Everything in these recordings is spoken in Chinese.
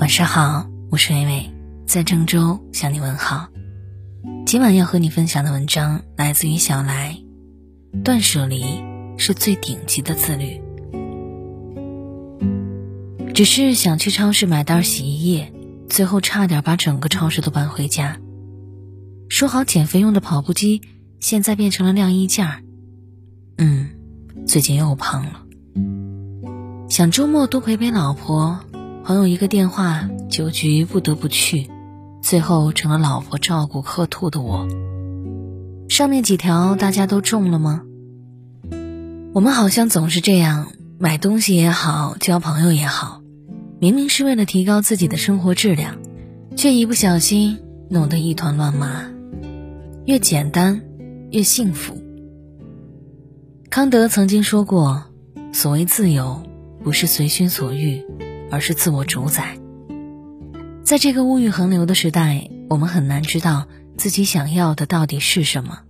晚上好，我是微微，在郑州向你问好。今晚要和你分享的文章来自于小来，断舍离是最顶级的自律。只是想去超市买袋洗衣液，最后差点把整个超市都搬回家。说好减肥用的跑步机，现在变成了晾衣架。嗯，最近又胖了。想周末多陪陪老婆，朋友一个电话，酒局不得不去，最后成了老婆照顾喝吐的我。上面几条大家都中了吗？我们好像总是这样，买东西也好，交朋友也好。明明是为了提高自己的生活质量，却一不小心弄得一团乱麻。越简单，越幸福。康德曾经说过：“所谓自由，不是随心所欲，而是自我主宰。”在这个物欲横流的时代，我们很难知道自己想要的到底是什么。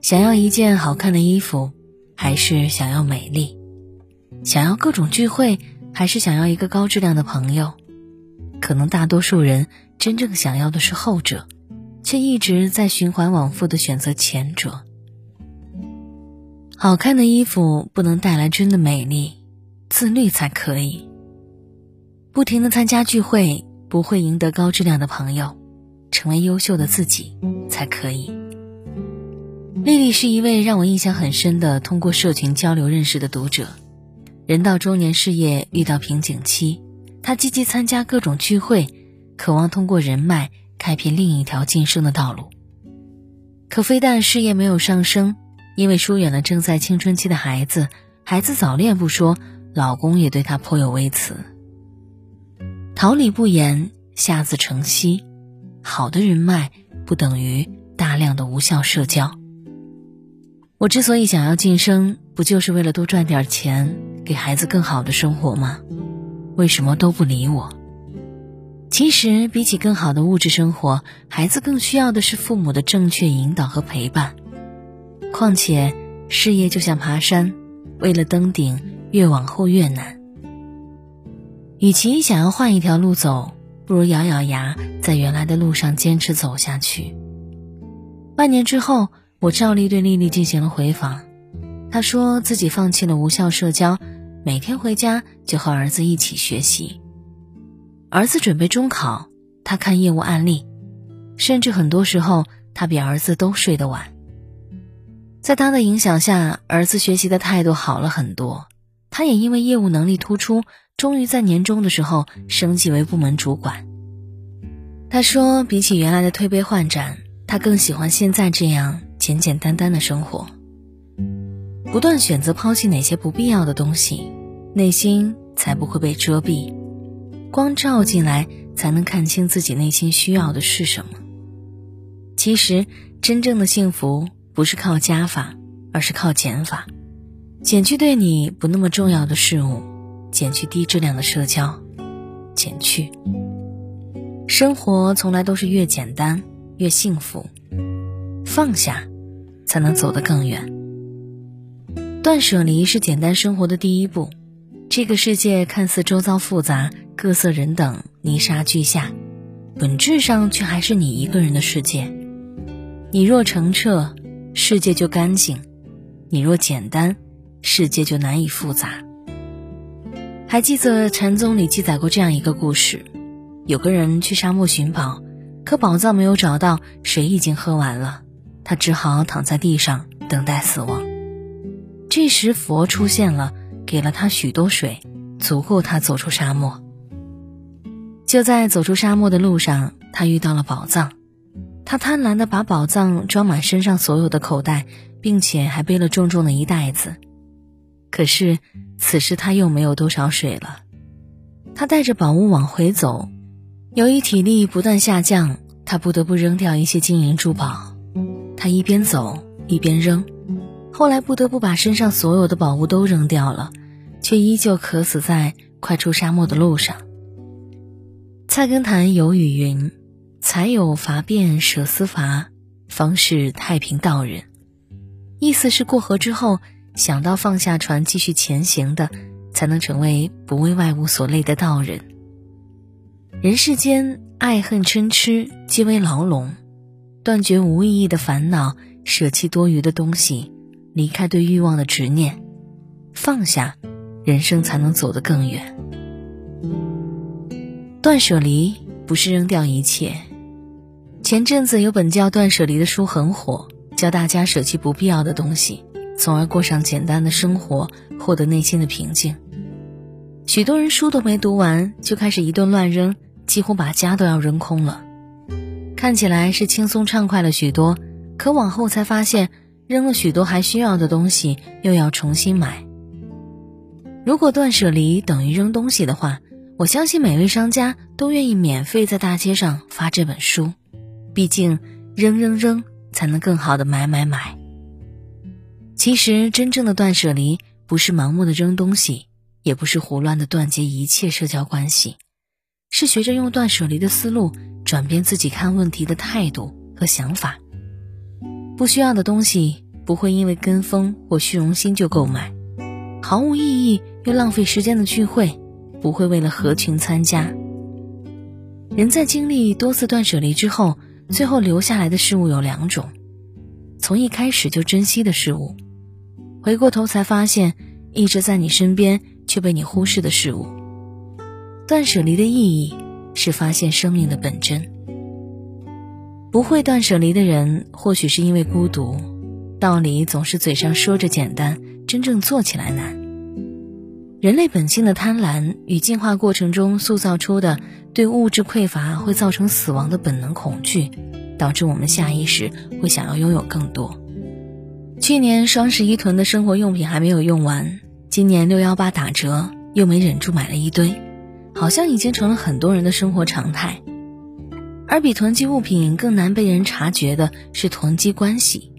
想要一件好看的衣服，还是想要美丽？想要各种聚会？还是想要一个高质量的朋友，可能大多数人真正想要的是后者，却一直在循环往复的选择前者。好看的衣服不能带来真的美丽，自律才可以。不停的参加聚会不会赢得高质量的朋友，成为优秀的自己才可以。丽丽是一位让我印象很深的通过社群交流认识的读者。人到中年，事业遇到瓶颈期，她积极参加各种聚会，渴望通过人脉开辟另一条晋升的道路。可非但事业没有上升，因为疏远了正在青春期的孩子，孩子早恋不说，老公也对她颇有微词。桃李不言，下自成蹊。好的人脉不等于大量的无效社交。我之所以想要晋升，不就是为了多赚点钱？给孩子更好的生活吗？为什么都不理我？其实，比起更好的物质生活，孩子更需要的是父母的正确引导和陪伴。况且，事业就像爬山，为了登顶，越往后越难。与其想要换一条路走，不如咬咬牙，在原来的路上坚持走下去。半年之后，我照例对丽丽进行了回访，她说自己放弃了无效社交。每天回家就和儿子一起学习。儿子准备中考，他看业务案例，甚至很多时候他比儿子都睡得晚。在他的影响下，儿子学习的态度好了很多，他也因为业务能力突出，终于在年终的时候升级为部门主管。他说，比起原来的推杯换盏，他更喜欢现在这样简简单单的生活。不断选择抛弃哪些不必要的东西，内心才不会被遮蔽。光照进来，才能看清自己内心需要的是什么。其实，真正的幸福不是靠加法，而是靠减法。减去对你不那么重要的事物，减去低质量的社交，减去。生活从来都是越简单越幸福，放下，才能走得更远。断舍离是简单生活的第一步。这个世界看似周遭复杂，各色人等，泥沙俱下，本质上却还是你一个人的世界。你若澄澈，世界就干净；你若简单，世界就难以复杂。还记得禅宗里记载过这样一个故事：有个人去沙漠寻宝，可宝藏没有找到，水已经喝完了，他只好躺在地上等待死亡。这时，佛出现了，给了他许多水，足够他走出沙漠。就在走出沙漠的路上，他遇到了宝藏，他贪婪的把宝藏装满身上所有的口袋，并且还背了重重的一袋子。可是，此时他又没有多少水了。他带着宝物往回走，由于体力不断下降，他不得不扔掉一些金银珠宝。他一边走一边扔。后来不得不把身上所有的宝物都扔掉了，却依旧渴死在快出沙漠的路上。菜根谭有语云：“才有伐变舍思伐，方是太平道人。”意思是过河之后想到放下船继续前行的，才能成为不为外物所累的道人。人世间爱恨嗔痴皆为牢笼，断绝无意义的烦恼，舍弃多余的东西，离开对欲望的执念，放下，人生才能走得更远。断舍离不是扔掉一切。前阵子有本叫《断舍离》的书很火，教大家舍弃不必要的东西，从而过上简单的生活，获得内心的平静。许多人书都没读完，就开始一顿乱扔。几乎把家都要扔空了，看起来是轻松畅快了许多，可往后才发现，扔了许多还需要的东西，又要重新买。如果断舍离等于扔东西的话，我相信每位商家都愿意免费在大街上发这本书，毕竟扔扔扔才能更好的买买买。其实真正的断舍离，不是盲目的扔东西，也不是胡乱的断绝一切社交关系。是学着用断舍离的思路转变自己看问题的态度和想法。不需要的东西不会因为跟风或虚荣心就购买，毫无意义又浪费时间的聚会不会为了合群参加。人在经历多次断舍离之后，最后留下来的事物有两种：从一开始就珍惜的事物，回过头才发现一直在你身边却被你忽视的事物。断舍离的意义是发现生命的本真。不会断舍离的人，或许是因为孤独。道理总是嘴上说着简单，真正做起来难。人类本性的贪婪与进化过程中塑造出的对物质匮乏会造成死亡的本能恐惧，导致我们下意识会想要拥有更多。去年双十一囤的生活用品还没有用完，今年六幺八打折又没忍住买了一堆。好像已经成了很多人的生活常态，而比囤积物品更难被人察觉的是囤积关系。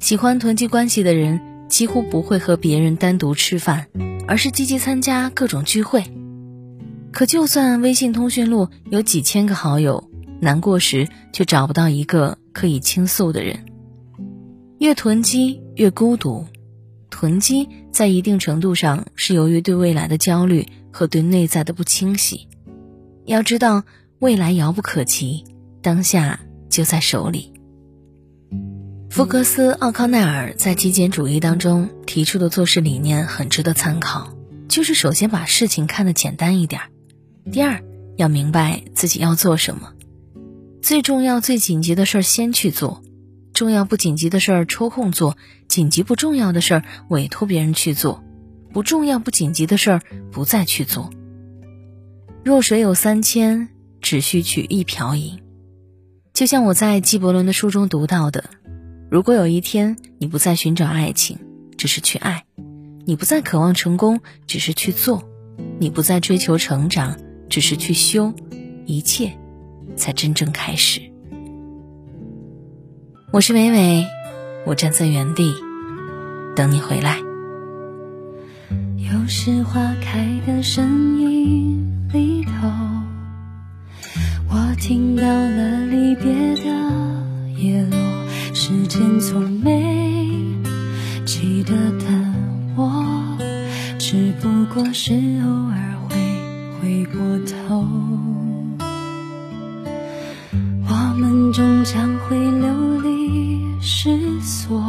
喜欢囤积关系的人几乎不会和别人单独吃饭，而是积极参加各种聚会。可就算微信通讯录有几千个好友，难过时却找不到一个可以倾诉的人。越囤积越孤独，囤积在一定程度上是由于对未来的焦虑。和对内在的不清晰，要知道未来遥不可及，当下就在手里。福格斯·奥康奈尔在极简主义当中提出的做事理念很值得参考，就是首先把事情看得简单一点，第二要明白自己要做什么，最重要、最紧急的事儿先去做，重要不紧急的事儿抽空做，紧急不重要的事儿委托别人去做。不重要不紧急的事儿，不再去做。若水有三千，只需取一瓢饮。就像我在纪伯伦的书中读到的：如果有一天你不再寻找爱情，只是去爱；你不再渴望成功，只是去做；你不再追求成长，只是去修，一切才真正开始。我是伟伟，我站在原地等你回来。又是花开的声音里头，我听到了离别的叶落。时间从没记得的我，只不过是偶尔会回过头。我们终将会流离失所。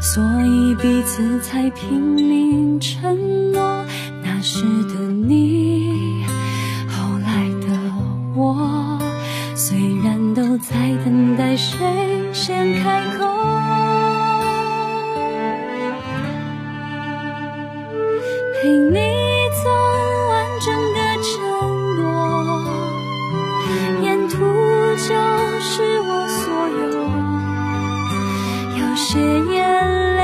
所以彼此才拼命承在等待谁先开口，陪你走完整个承诺。沿途就是我所有，有些眼泪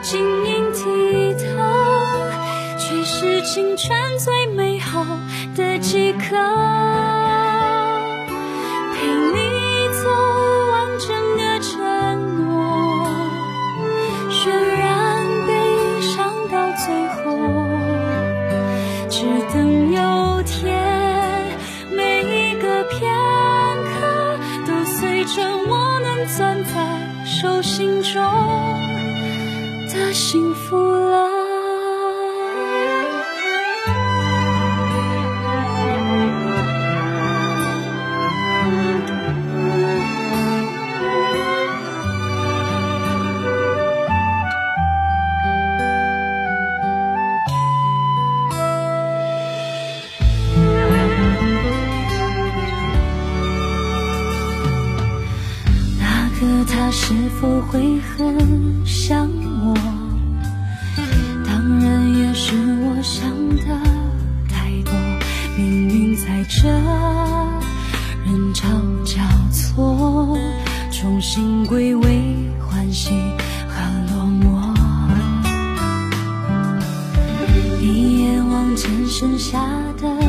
晶莹剔透，却是青春最美好的几刻。都随着我能攥在手心中的幸福是否会很想我？当然也是我想的太多。命运在这人潮交错，重新归位，欢喜和落寞，一眼望见剩下的。